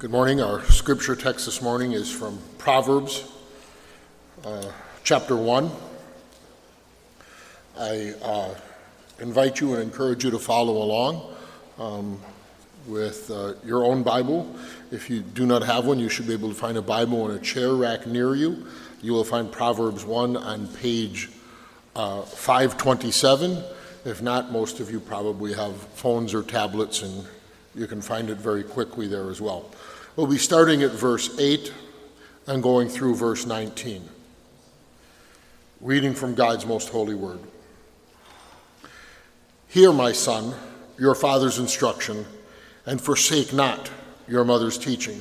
Good morning. Our scripture text this morning is from Proverbs uh, chapter 1. I uh, invite you and encourage you to follow along um, with uh, your own Bible. If you do not have one, you should be able to find a Bible in a chair rack near you. You will find Proverbs 1 on page uh, 527. If not, most of you probably have phones or tablets, and you can find it very quickly there as well. We'll be starting at verse 8 and going through verse 19. Reading from God's most holy word. Hear, my son, your father's instruction, and forsake not your mother's teaching.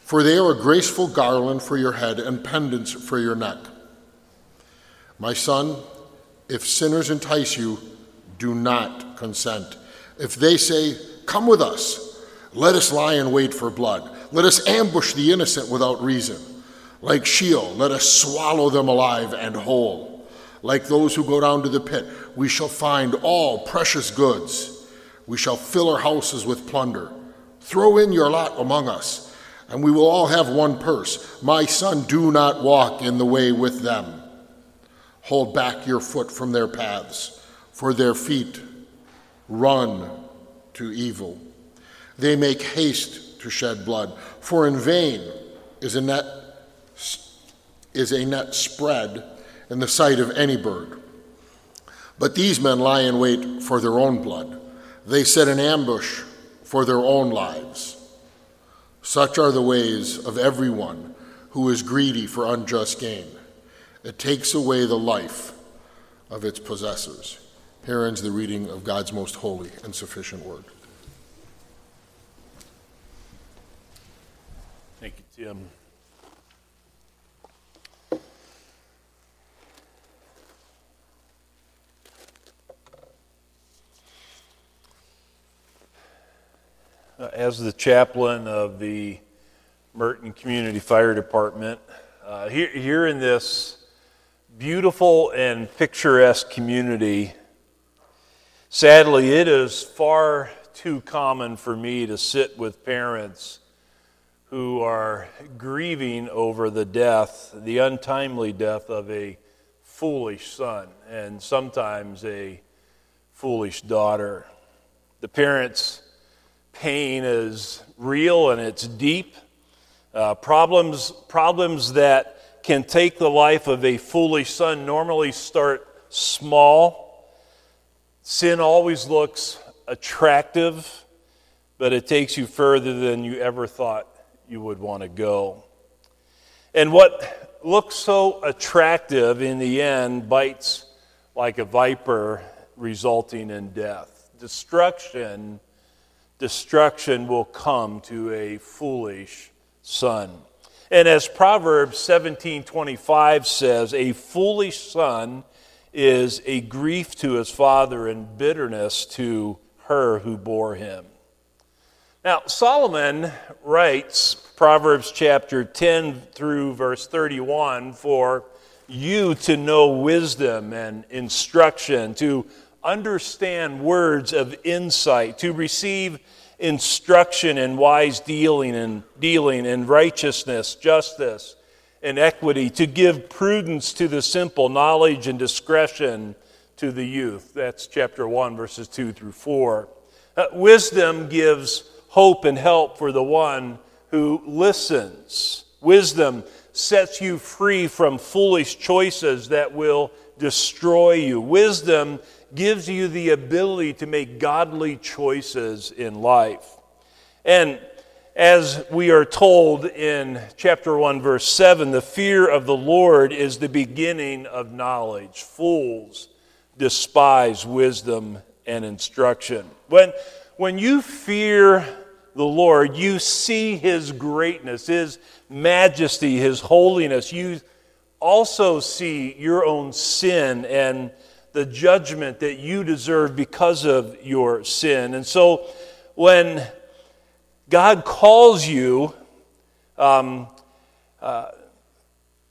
For they are a graceful garland for your head and pendants for your neck. My son, if sinners entice you, do not consent. If they say, Come with us, let us lie in wait for blood. Let us ambush the innocent without reason. Like Sheol, let us swallow them alive and whole. Like those who go down to the pit, we shall find all precious goods. We shall fill our houses with plunder. Throw in your lot among us, and we will all have one purse. My son, do not walk in the way with them. Hold back your foot from their paths, for their feet run to evil. They make haste to shed blood, for in vain is a net, is a net spread in the sight of any bird. But these men lie in wait for their own blood. They set an ambush for their own lives. Such are the ways of everyone who is greedy for unjust gain. It takes away the life of its possessors. Here ends the reading of God's most holy and sufficient word. Uh, as the chaplain of the Merton Community Fire Department, uh, here, here in this beautiful and picturesque community, sadly, it is far too common for me to sit with parents who are grieving over the death, the untimely death of a foolish son and sometimes a foolish daughter. The parents' pain is real and it's deep. Uh, problems, problems that can take the life of a foolish son normally start small. Sin always looks attractive, but it takes you further than you ever thought you would want to go. And what looks so attractive in the end bites like a viper, resulting in death. Destruction, destruction will come to a foolish son. And as Proverbs 17:25 says, a foolish son is a grief to his father and bitterness to her who bore him. Now, Solomon writes Proverbs chapter 10 through verse 31 for you to know wisdom and instruction, to understand words of insight, to receive instruction in wise dealing and dealing in righteousness, justice, and equity, to give prudence to the simple, knowledge and discretion to the youth. That's chapter 1, verses 2 through 4. Uh, wisdom gives hope and help for the one who listens. Wisdom sets you free from foolish choices that will destroy you. Wisdom gives you the ability to make godly choices in life. And as we are told in chapter 1, verse 7, the fear of the Lord is the beginning of knowledge. Fools despise wisdom and instruction. When, when you fear the Lord, you see His greatness, His majesty, His holiness. You also see your own sin and the judgment that you deserve because of your sin. And so when God calls you um, uh,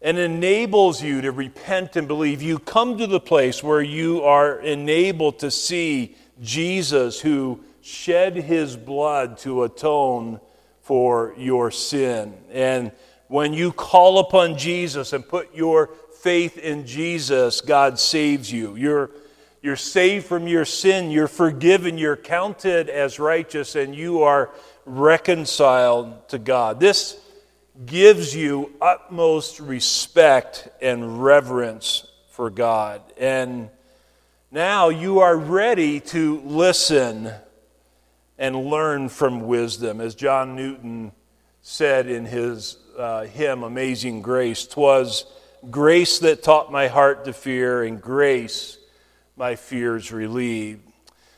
and enables you to repent and believe, you come to the place where you are enabled to see Jesus who shed his blood to atone for your sin. And when you call upon Jesus and put your faith in Jesus, God saves you. You're, you're saved from your sin, you're forgiven, you're counted as righteous, and you are reconciled to God. This gives you utmost respect and reverence for God. And now you are ready to listen and learn from wisdom. As John Newton said in his uh, hymn, Amazing Grace, "'Twas grace that taught my heart to fear, and grace my fears relieved.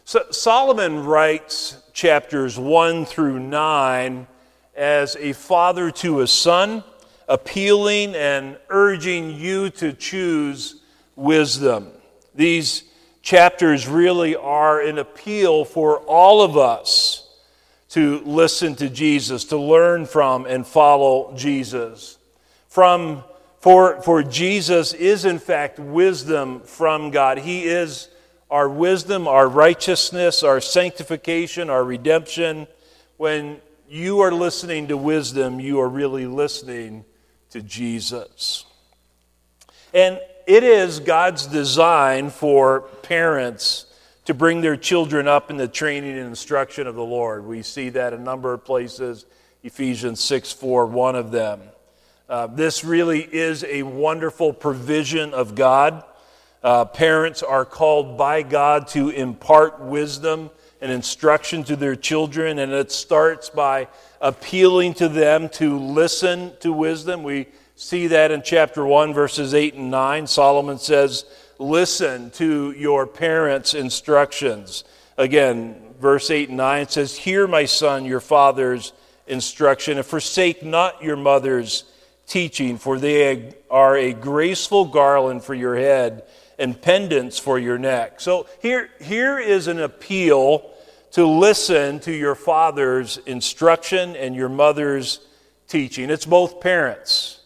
So Solomon writes chapters 1 through 9 as a father to his son, appealing and urging you to choose wisdom. These chapters really are an appeal for all of us to listen to Jesus, to learn from and follow Jesus. From for, for Jesus is, in fact, wisdom from God. He is our wisdom, our righteousness, our sanctification, our redemption. When you are listening to wisdom, you are really listening to Jesus. And it is God's design for parents to bring their children up in the training and instruction of the Lord. We see that a number of places. Ephesians 6 4, one of them. Uh, this really is a wonderful provision of God. Uh, parents are called by God to impart wisdom and instruction to their children, and it starts by appealing to them to listen to wisdom. We see that in chapter 1, verses 8 and 9. Solomon says, Listen to your parents' instructions. Again, verse 8 and 9 says, Hear, my son, your father's instruction, and forsake not your mother's teaching, for they are a graceful garland for your head and pendants for your neck. So here, here is an appeal to listen to your father's instruction and your mother's teaching. It's both parents.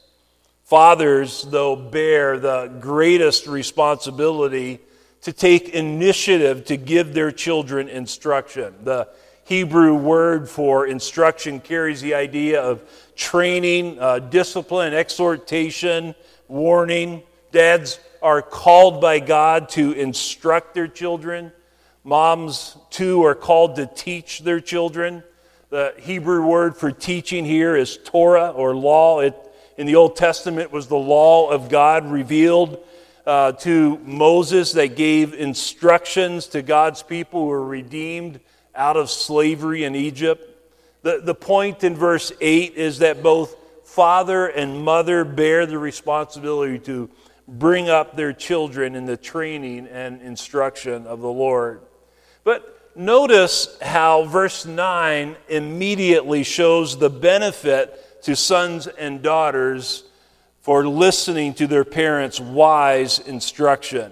Fathers, though, bear the greatest responsibility to take initiative to give their children instruction. The Hebrew word for instruction carries the idea of training, uh, discipline, exhortation, warning. Dads are called by God to instruct their children. Moms, too, are called to teach their children. The Hebrew word for teaching here is Torah or law. It, in the Old Testament, was the law of God revealed uh, to Moses that gave instructions to God's people who were redeemed out of slavery in Egypt. The, the point in verse 8 is that both father and mother bear the responsibility to bring up their children in the training and instruction of the Lord. But notice how verse 9 immediately shows the benefit to sons and daughters for listening to their parents' wise instruction.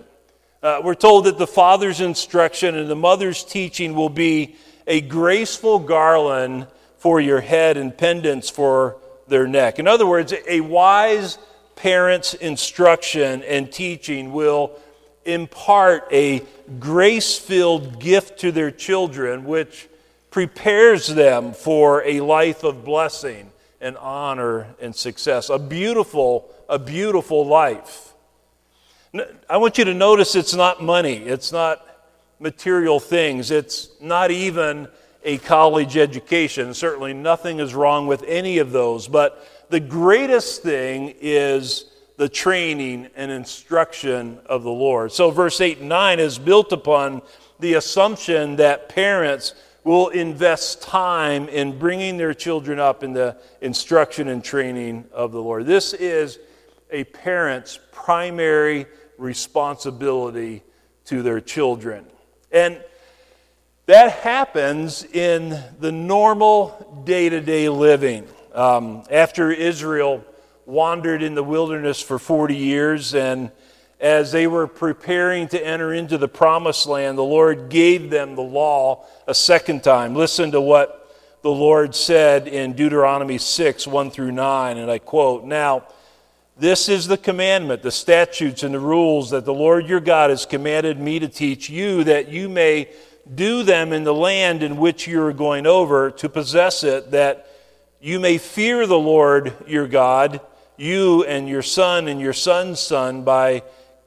Uh, we're told that the father's instruction and the mother's teaching will be a graceful garland for your head and pendants for their neck. In other words, a wise parent's instruction and teaching will impart a grace filled gift to their children, which prepares them for a life of blessing and honor and success. A beautiful, a beautiful life. I want you to notice it's not money, it's not material things, it's not even a college education. Certainly, nothing is wrong with any of those. But the greatest thing is the training and instruction of the Lord. So, verse 8 and 9 is built upon the assumption that parents will invest time in bringing their children up in the instruction and training of the Lord. This is a parent's primary responsibility to their children. And that happens in the normal day to day living. Um, after Israel wandered in the wilderness for 40 years, and as they were preparing to enter into the promised land, the Lord gave them the law a second time. Listen to what the Lord said in Deuteronomy 6 1 through 9, and I quote Now, this is the commandment, the statutes, and the rules that the Lord your God has commanded me to teach you, that you may do them in the land in which you are going over to possess it, that you may fear the Lord your God, you and your son and your son's son, by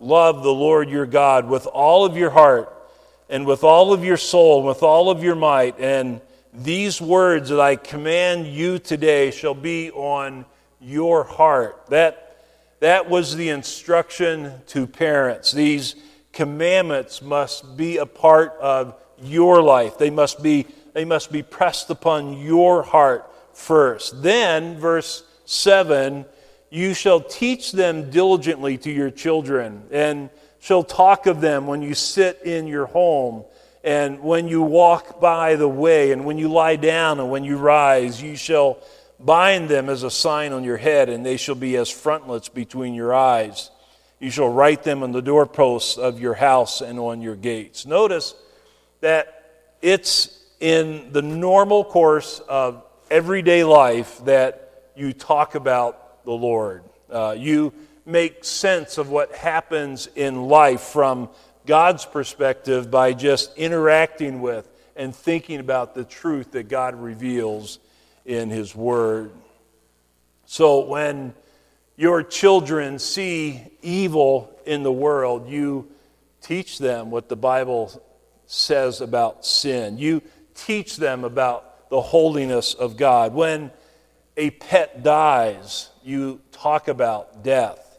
love the Lord your God with all of your heart, and with all of your soul, and with all of your might. And these words that I command you today shall be on your heart. That, that was the instruction to parents. These commandments must be a part of your life. They must be, they must be pressed upon your heart first. Then, verse 7 you shall teach them diligently to your children, and shall talk of them when you sit in your home, and when you walk by the way, and when you lie down, and when you rise. You shall bind them as a sign on your head, and they shall be as frontlets between your eyes. You shall write them on the doorposts of your house and on your gates. Notice that it's in the normal course of everyday life that you talk about the Lord. Uh, you make sense of what happens in life from God's perspective by just interacting with and thinking about the truth that God reveals in His Word. So when your children see evil in the world, you teach them what the Bible says about sin. You teach them about the holiness of God. When a pet dies, you talk about death.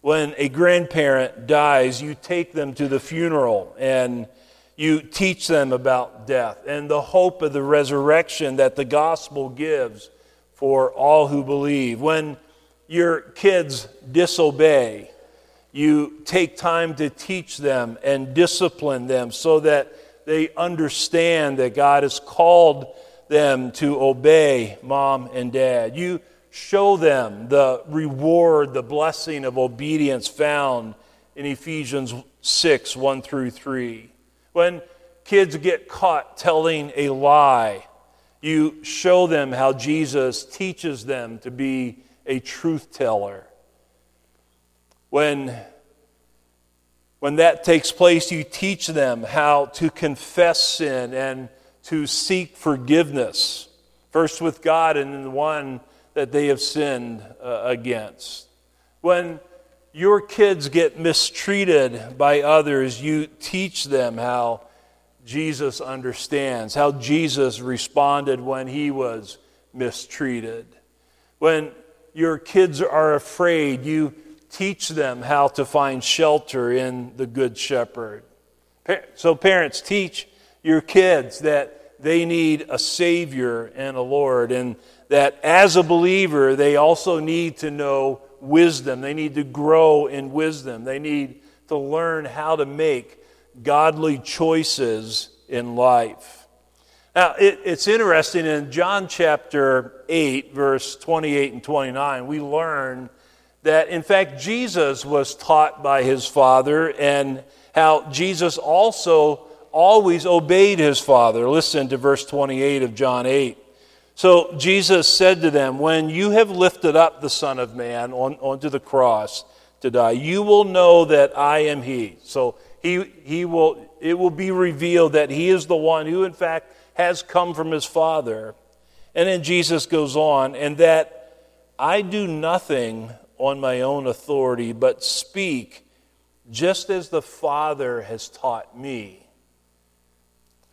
When a grandparent dies, you take them to the funeral and you teach them about death and the hope of the resurrection that the gospel gives for all who believe. When your kids disobey, you take time to teach them and discipline them so that they understand that God has called them to obey mom and dad. You show them the reward, the blessing of obedience found in Ephesians 6 1 through 3. When kids get caught telling a lie, you show them how Jesus teaches them to be a truth teller. When, when that takes place, you teach them how to confess sin and to seek forgiveness, first with God and then the one that they have sinned uh, against. When your kids get mistreated by others, you teach them how Jesus understands, how Jesus responded when he was mistreated. When your kids are afraid, you teach them how to find shelter in the Good Shepherd. So, parents, teach your kids that they need a Savior and a Lord, and that as a believer, they also need to know wisdom. They need to grow in wisdom. They need to learn how to make godly choices in life. Now, it, it's interesting in John chapter 8, verse 28 and 29, we learn that, in fact, Jesus was taught by his Father and how Jesus also always obeyed his Father. Listen to verse 28 of John 8. So Jesus said to them, When you have lifted up the Son of Man on, onto the cross to die, you will know that I am He. So he, he will, it will be revealed that He is the one who, in fact, has come from his Father. And then Jesus goes on, and that I do nothing on my own authority, but speak just as the Father has taught me.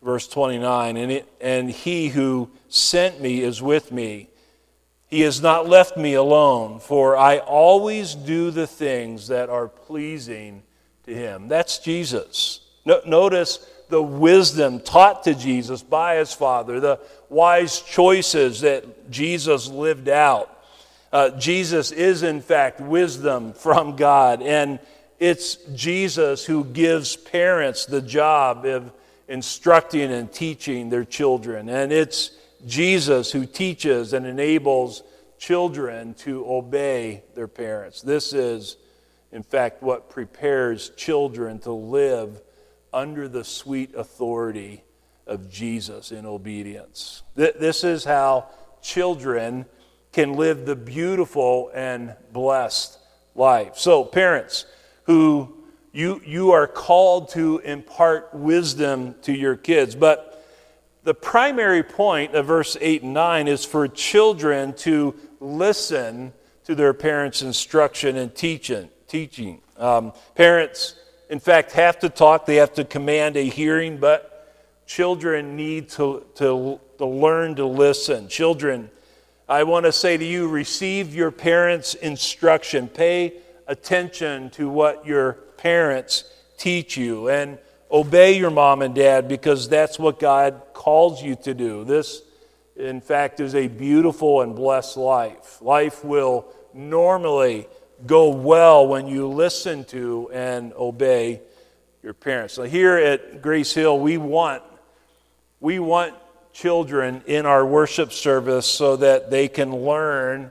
Verse 29 and, it, and he who sent me is with me. He has not left me alone, for I always do the things that are pleasing to him. That's Jesus. No, notice the wisdom taught to Jesus by his Father, the wise choices that Jesus lived out. Uh, Jesus is, in fact, wisdom from God, and it's Jesus who gives parents the job of instructing and teaching their children. And it's Jesus who teaches and enables children to obey their parents. This is, in fact, what prepares children to live under the sweet authority of Jesus in obedience. This is how children can live the beautiful and blessed life. So, parents who you, you are called to impart wisdom to your kids, but the primary point of verse 8 and 9 is for children to listen to their parents' instruction and teaching. teaching. Um, parents, in fact, have to talk, they have to command a hearing, but children need to, to, to learn to listen. Children, I want to say to you receive your parents' instruction, pay attention to what your parents teach you. And Obey your mom and dad because that's what God calls you to do. This, in fact, is a beautiful and blessed life. Life will normally go well when you listen to and obey your parents. So here at Grace Hill, we want we want children in our worship service so that they can learn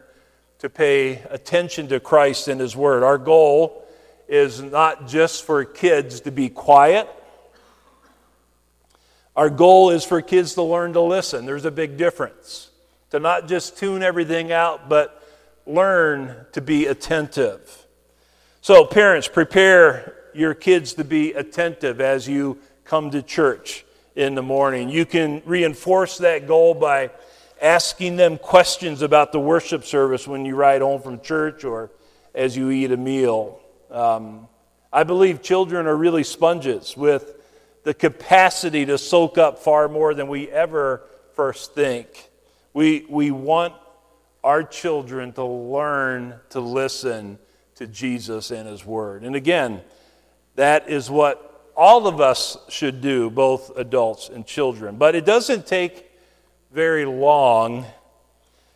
to pay attention to Christ and His Word. Our goal is not just for kids to be quiet our goal is for kids to learn to listen. There's a big difference. To not just tune everything out, but learn to be attentive. So, parents, prepare your kids to be attentive as you come to church in the morning. You can reinforce that goal by asking them questions about the worship service when you ride home from church or as you eat a meal. Um, I believe children are really sponges with the capacity to soak up far more than we ever first think. We, we want our children to learn to listen to Jesus and His Word. And again, that is what all of us should do, both adults and children. But it doesn't take very long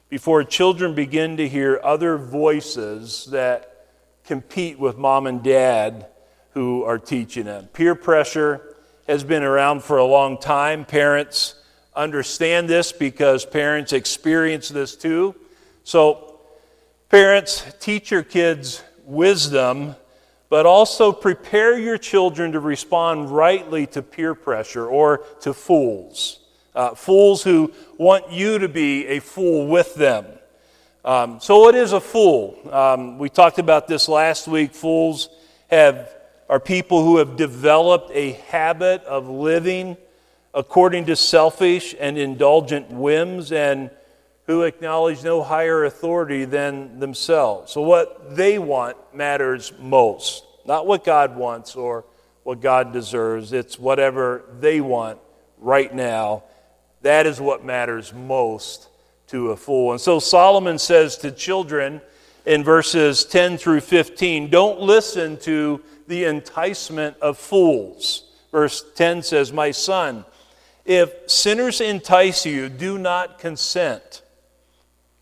before children begin to hear other voices that compete with mom and dad who are teaching them. Peer pressure has been around for a long time. Parents understand this because parents experience this too. So, parents, teach your kids wisdom, but also prepare your children to respond rightly to peer pressure or to fools. Uh, fools who want you to be a fool with them. Um, so, what is a fool? Um, we talked about this last week. Fools have are people who have developed a habit of living according to selfish and indulgent whims and who acknowledge no higher authority than themselves. So, what they want matters most, not what God wants or what God deserves. It's whatever they want right now. That is what matters most to a fool. And so, Solomon says to children in verses 10 through 15 don't listen to the enticement of fools. Verse 10 says, My son, if sinners entice you, do not consent.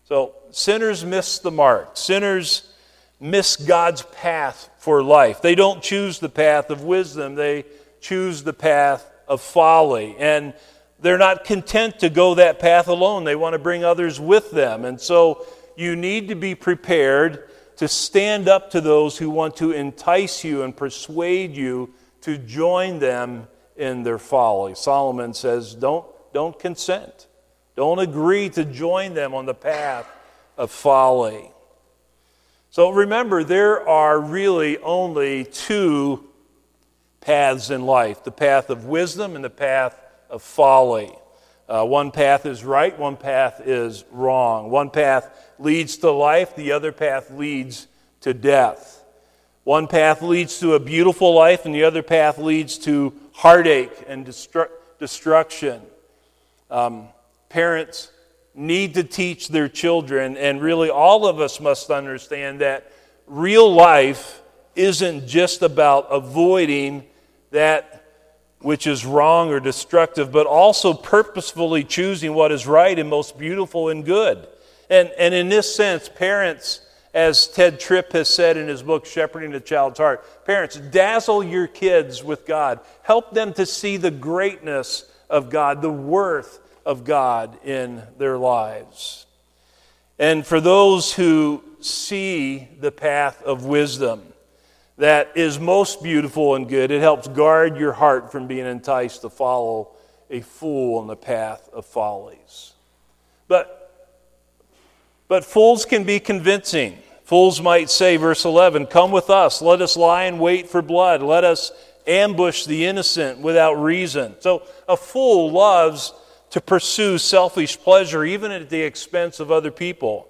So, sinners miss the mark. Sinners miss God's path for life. They don't choose the path of wisdom, they choose the path of folly. And they're not content to go that path alone. They want to bring others with them. And so, you need to be prepared to stand up to those who want to entice you and persuade you to join them in their folly. Solomon says, don't, don't consent. Don't agree to join them on the path of folly. So remember, there are really only two paths in life the path of wisdom and the path of folly. Uh, one path is right, one path is wrong. One path leads to life, the other path leads to death. One path leads to a beautiful life, and the other path leads to heartache and destru- destruction. Um, parents need to teach their children, and really all of us must understand that real life isn't just about avoiding that which is wrong or destructive, but also purposefully choosing what is right and most beautiful and good. And, and in this sense, parents as Tedd Tripp has said in his book, Shepherding a Child's Heart. Parents, dazzle your kids with God. Help them to see the greatness of God, the worth of God in their lives. And for those who see the path of wisdom that is most beautiful and good, it helps guard your heart from being enticed to follow a fool on the path of follies. But, but fools can be convincing. Fools might say, verse 11, Come with us, let us lie in wait for blood, let us ambush the innocent without reason. So a fool loves to pursue selfish pleasure, even at the expense of other people.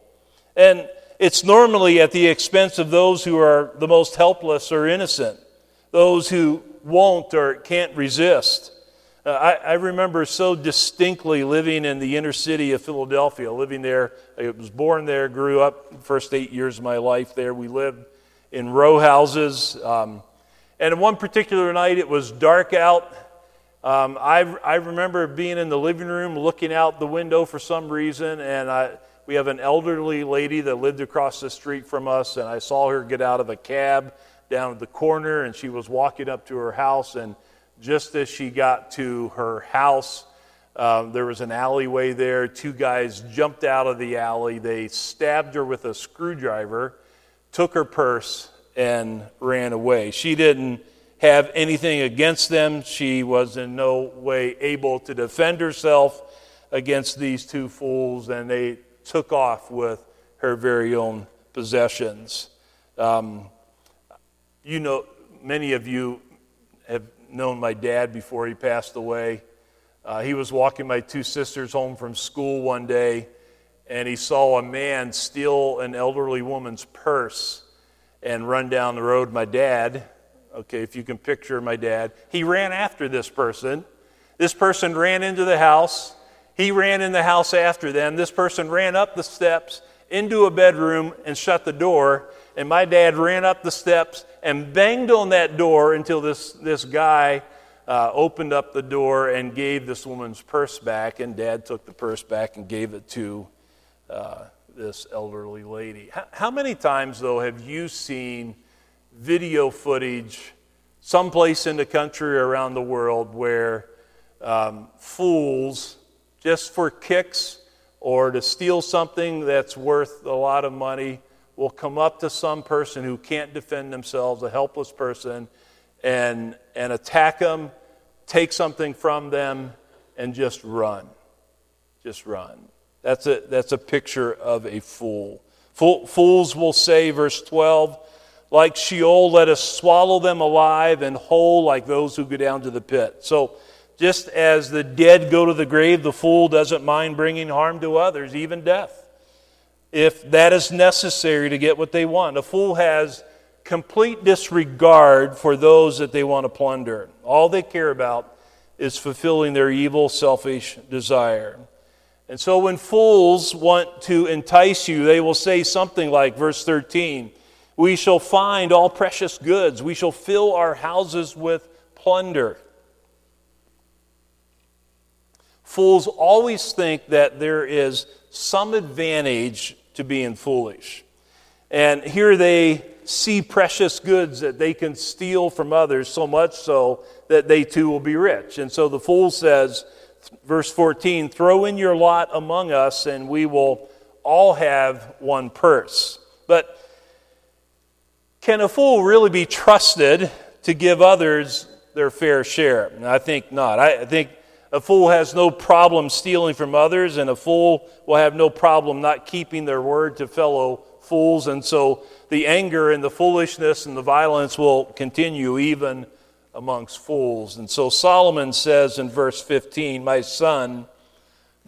And it's normally at the expense of those who are the most helpless or innocent, those who won't or can't resist. Uh, I, I, remember so distinctly living in the inner city of Philadelphia, living there. I was born there, grew up the first eight years of my life there. We lived in row houses. Um, and one particular night, it was dark out. Um, I, I remember being in the living room looking out the window for some reason, and I, we have an elderly lady that lived across the street from us, and I saw her get out of a cab down at the corner, and she was walking up to her house, and just as she got to her house, um, there was an alleyway there. Two guys jumped out of the alley. They stabbed her with a screwdriver, took her purse, and ran away. She didn't have anything against them. She was in no way able to defend herself against these two fools, and they took off with her very own possessions. Um, you know, many of you have known my dad before he passed away. Uh, he was walking my two sisters home from school one day, and he saw a man steal an elderly woman's purse and run down the road. My dad, okay, if you can picture my dad, he ran after this person. This person ran into the house. He ran in the house after them. This person ran up the steps into a bedroom and shut the door. And my dad ran up the steps and banged on that door until this, this guy uh, opened up the door and gave this woman's purse back. And dad took the purse back and gave it to uh, this elderly lady. How, how many times, though, have you seen video footage someplace in the country or around the world where um, fools, just for kicks or to steal something that's worth a lot of money, will come up to some person who can't defend themselves, a helpless person, and, and attack them, take something from them, and just run. Just run. That's a, that's a picture of a fool. Fools will say, verse 12, like Sheol, let us swallow them alive and whole like those who go down to the pit. So, just as the dead go to the grave, the fool doesn't mind bringing harm to others, even death if that is necessary to get what they want. A fool has complete disregard for those that they want to plunder. All they care about is fulfilling their evil, selfish desire. And so when fools want to entice you, they will say something like, verse 13, We shall find all precious goods, we shall fill our houses with plunder. Fools always think that there is some advantage to being foolish. And here they see precious goods that they can steal from others, so much so that they too will be rich. And so the fool says, verse 14, throw in your lot among us, and we will all have one purse. But can a fool really be trusted to give others their fair share? I think not. I think a fool has no problem stealing from others, and a fool will have no problem not keeping their word to fellow fools. And so the anger and the foolishness and the violence will continue even amongst fools. And so Solomon says in verse 15, My son,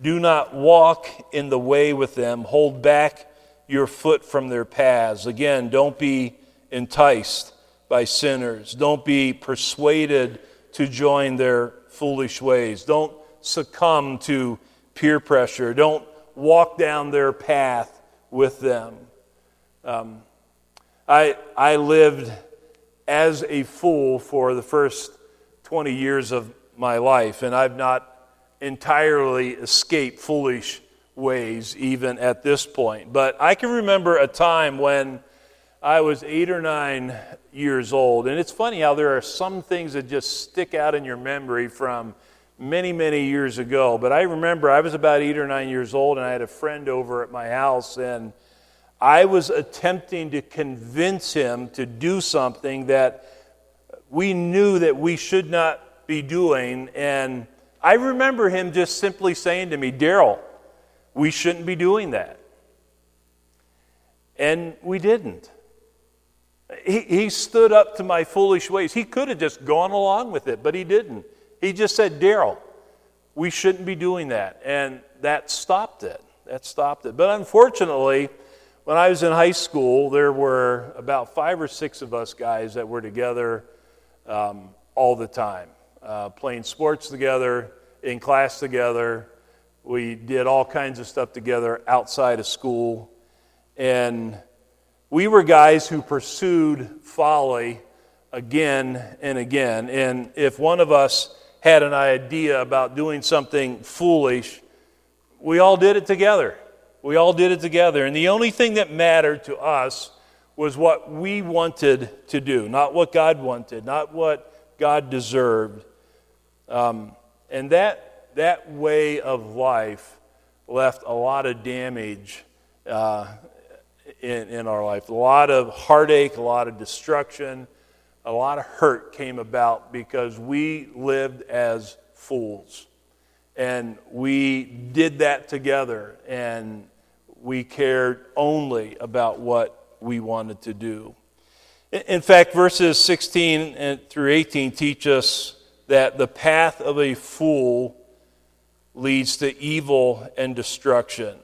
do not walk in the way with them, hold back your foot from their paths. Again, don't be enticed by sinners, don't be persuaded to join their foolish ways. Don't succumb to peer pressure. Don't walk down their path with them. Um, I, I lived as a fool for the first 20 years of my life, and I've not entirely escaped foolish ways, even at this point. But I can remember a time when I was eight or nine years old. And it's funny how there are some things that just stick out in your memory from many, many years ago. But I remember I was about eight or nine years old, and I had a friend over at my house, and I was attempting to convince him to do something that we knew that we should not be doing. And I remember him just simply saying to me, Daryl, we shouldn't be doing that. And we didn't. He, he stood up to my foolish ways. He could have just gone along with it, but he didn't. He just said, Daryl, we shouldn't be doing that. And that stopped it. That stopped it. But unfortunately, when I was in high school, there were about five or six of us guys that were together um, all the time, uh, playing sports together, in class together. We did all kinds of stuff together outside of school. And we were guys who pursued folly again and again. And if one of us had an idea about doing something foolish, we all did it together. We all did it together. And the only thing that mattered to us was what we wanted to do, not what God wanted, not what God deserved. Um, and that, that way of life left a lot of damage uh, in, in our life. A lot of heartache, a lot of destruction, a lot of hurt came about because we lived as fools. And we did that together, and we cared only about what we wanted to do. In fact, verses 16 through 18 teach us that the path of a fool leads to evil and destruction.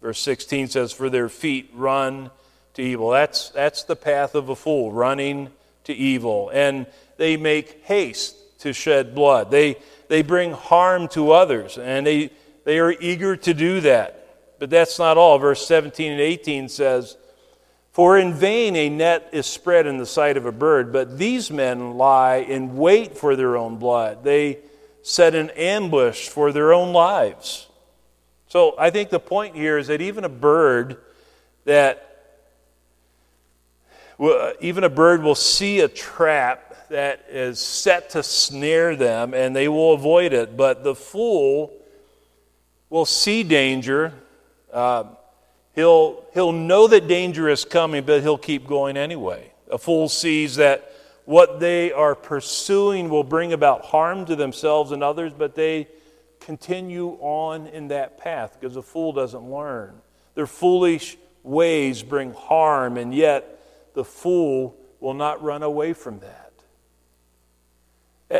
Verse 16 says, For their feet run to evil. That's, that's the path of a fool, running to evil. And they make haste to shed blood. They, they bring harm to others, and they, they are eager to do that. But that's not all. Verse 17 and 18 says, For in vain a net is spread in the sight of a bird, but these men lie in wait for their own blood. They set an ambush for their own lives. So I think the point here is that even a bird that even a bird will see a trap that is set to snare them and they will avoid it. But the fool will see danger. Uh, he'll, he'll know that danger is coming, but he'll keep going anyway. A fool sees that what they are pursuing will bring about harm to themselves and others, but they continue on in that path because a fool doesn't learn. Their foolish ways bring harm, and yet the fool will not run away from that.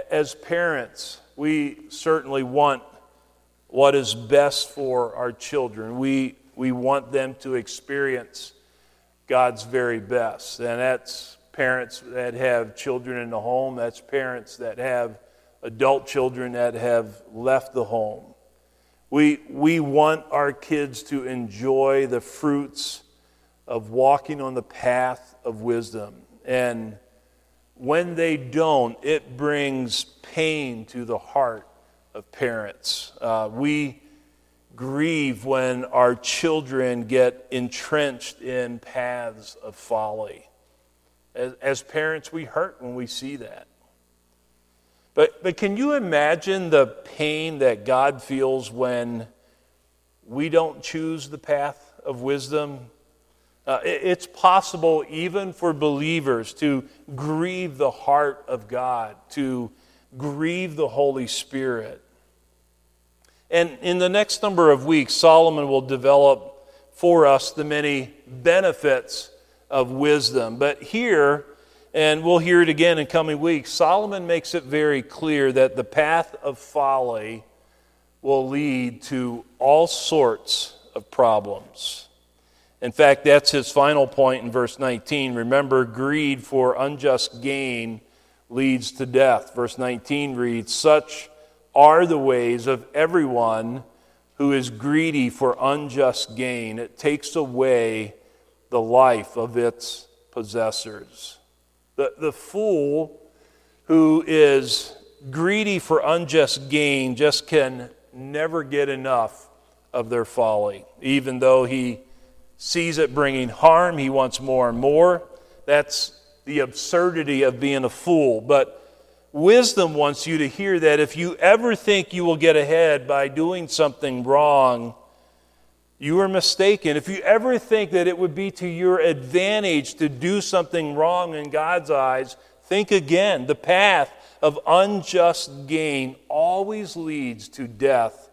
As parents, we certainly want what is best for our children. We, we want them to experience God's very best. And that's parents that have children in the home, that's parents that have adult children that have left the home. We, we want our kids to enjoy the fruits of walking on the path of wisdom. And when they don't, it brings pain to the heart of parents. Uh, we grieve when our children get entrenched in paths of folly. As, as parents, we hurt when we see that. But, but can you imagine the pain that God feels when we don't choose the path of wisdom? Uh, it, it's possible, even for believers, to grieve the heart of God, to grieve the Holy Spirit. And in the next number of weeks, Solomon will develop for us the many benefits of wisdom. But here, and we'll hear it again in coming weeks. Solomon makes it very clear that the path of folly will lead to all sorts of problems. In fact, that's his final point in verse 19. Remember, greed for unjust gain leads to death. Verse 19 reads, Such are the ways of everyone who is greedy for unjust gain. It takes away the life of its possessors. The, the fool who is greedy for unjust gain just can never get enough of their folly. Even though he sees it bringing harm, he wants more and more. That's the absurdity of being a fool. But wisdom wants you to hear that if you ever think you will get ahead by doing something wrong, you are mistaken. If you ever think that it would be to your advantage to do something wrong in God's eyes, think again. The path of unjust gain always leads to death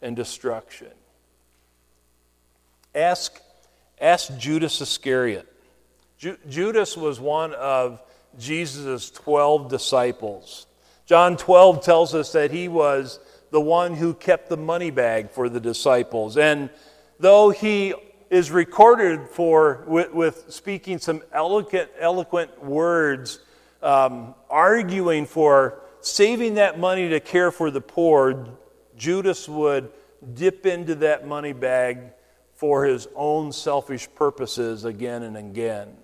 and destruction. Ask, ask Judas Iscariot. Ju- Judas was one of Jesus' 12 disciples. John 12 tells us that he was the one who kept the money bag for the disciples. And though he is recorded for with, with speaking some eloquent, eloquent words, um, arguing for saving that money to care for the poor, Judas would dip into that money bag for his own selfish purposes again and again.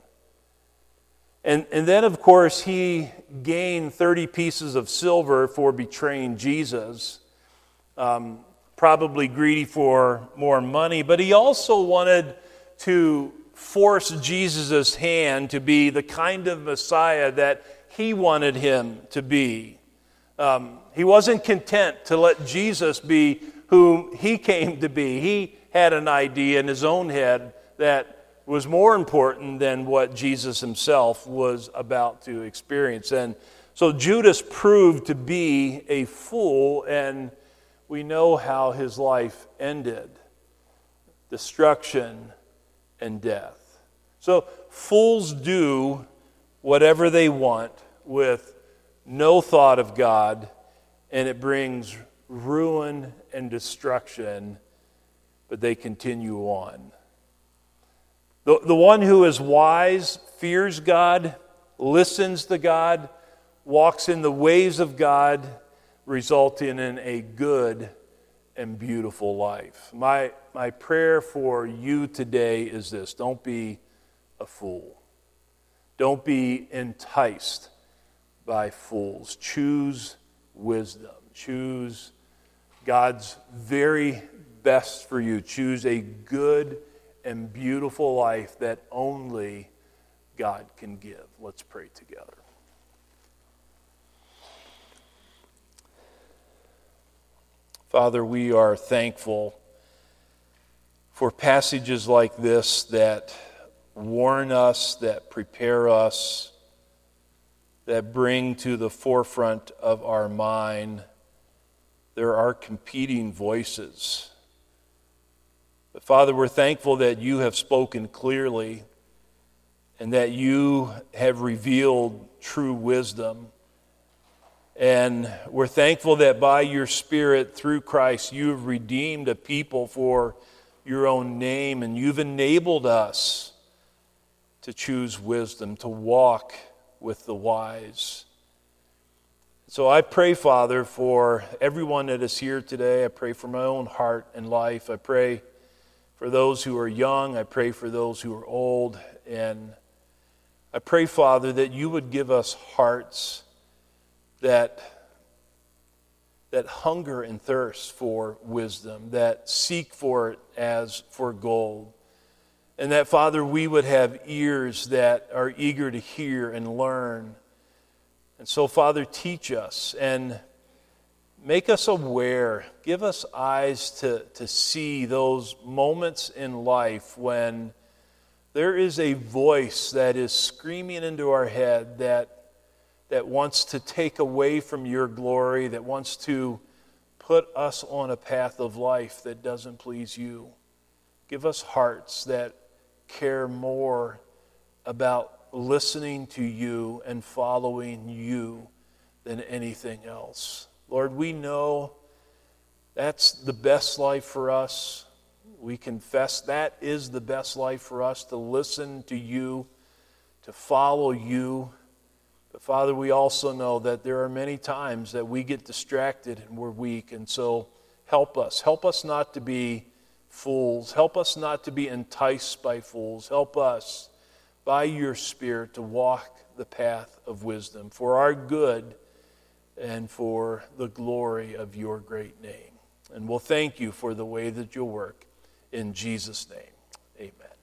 And, and then, of course, he gained 30 pieces of silver for betraying Jesus. Um, probably greedy for more money, but he also wanted to force Jesus' hand to be the kind of Messiah that he wanted him to be. Um, he wasn't content to let Jesus be whom he came to be. He had an idea in his own head that was more important than what Jesus himself was about to experience. And so Judas proved to be a fool and we know how his life ended destruction and death. So, fools do whatever they want with no thought of God, and it brings ruin and destruction, but they continue on. The, the one who is wise fears God, listens to God, walks in the ways of God resulting in a good and beautiful life. My, my prayer for you today is this don't be a fool, don't be enticed by fools. Choose wisdom, choose God's very best for you. Choose a good and beautiful life that only God can give. Let's pray together. Father, we are thankful for passages like this that warn us, that prepare us, that bring to the forefront of our mind. There are competing voices. But Father, we're thankful that you have spoken clearly and that you have revealed true wisdom. And we're thankful that by your Spirit, through Christ, you have redeemed a people for your own name, and you've enabled us to choose wisdom, to walk with the wise. So I pray, Father, for everyone that is here today. I pray for my own heart and life. I pray for those who are young. I pray for those who are old. And I pray, Father, that you would give us hearts that, that hunger and thirst for wisdom, that seek for it as for gold. And that, Father, we would have ears that are eager to hear and learn. And so, Father, teach us and make us aware. Give us eyes to, to see those moments in life when there is a voice that is screaming into our head that that wants to take away from your glory, that wants to put us on a path of life that doesn't please you. Give us hearts that care more about listening to you and following you than anything else. Lord, we know that's the best life for us. We confess that is the best life for us to listen to you, to follow you but Father, we also know that there are many times that we get distracted and we're weak. And so help us. Help us not to be fools. Help us not to be enticed by fools. Help us, by your Spirit, to walk the path of wisdom for our good and for the glory of your great name. And we'll thank you for the way that you'll work. In Jesus' name, amen.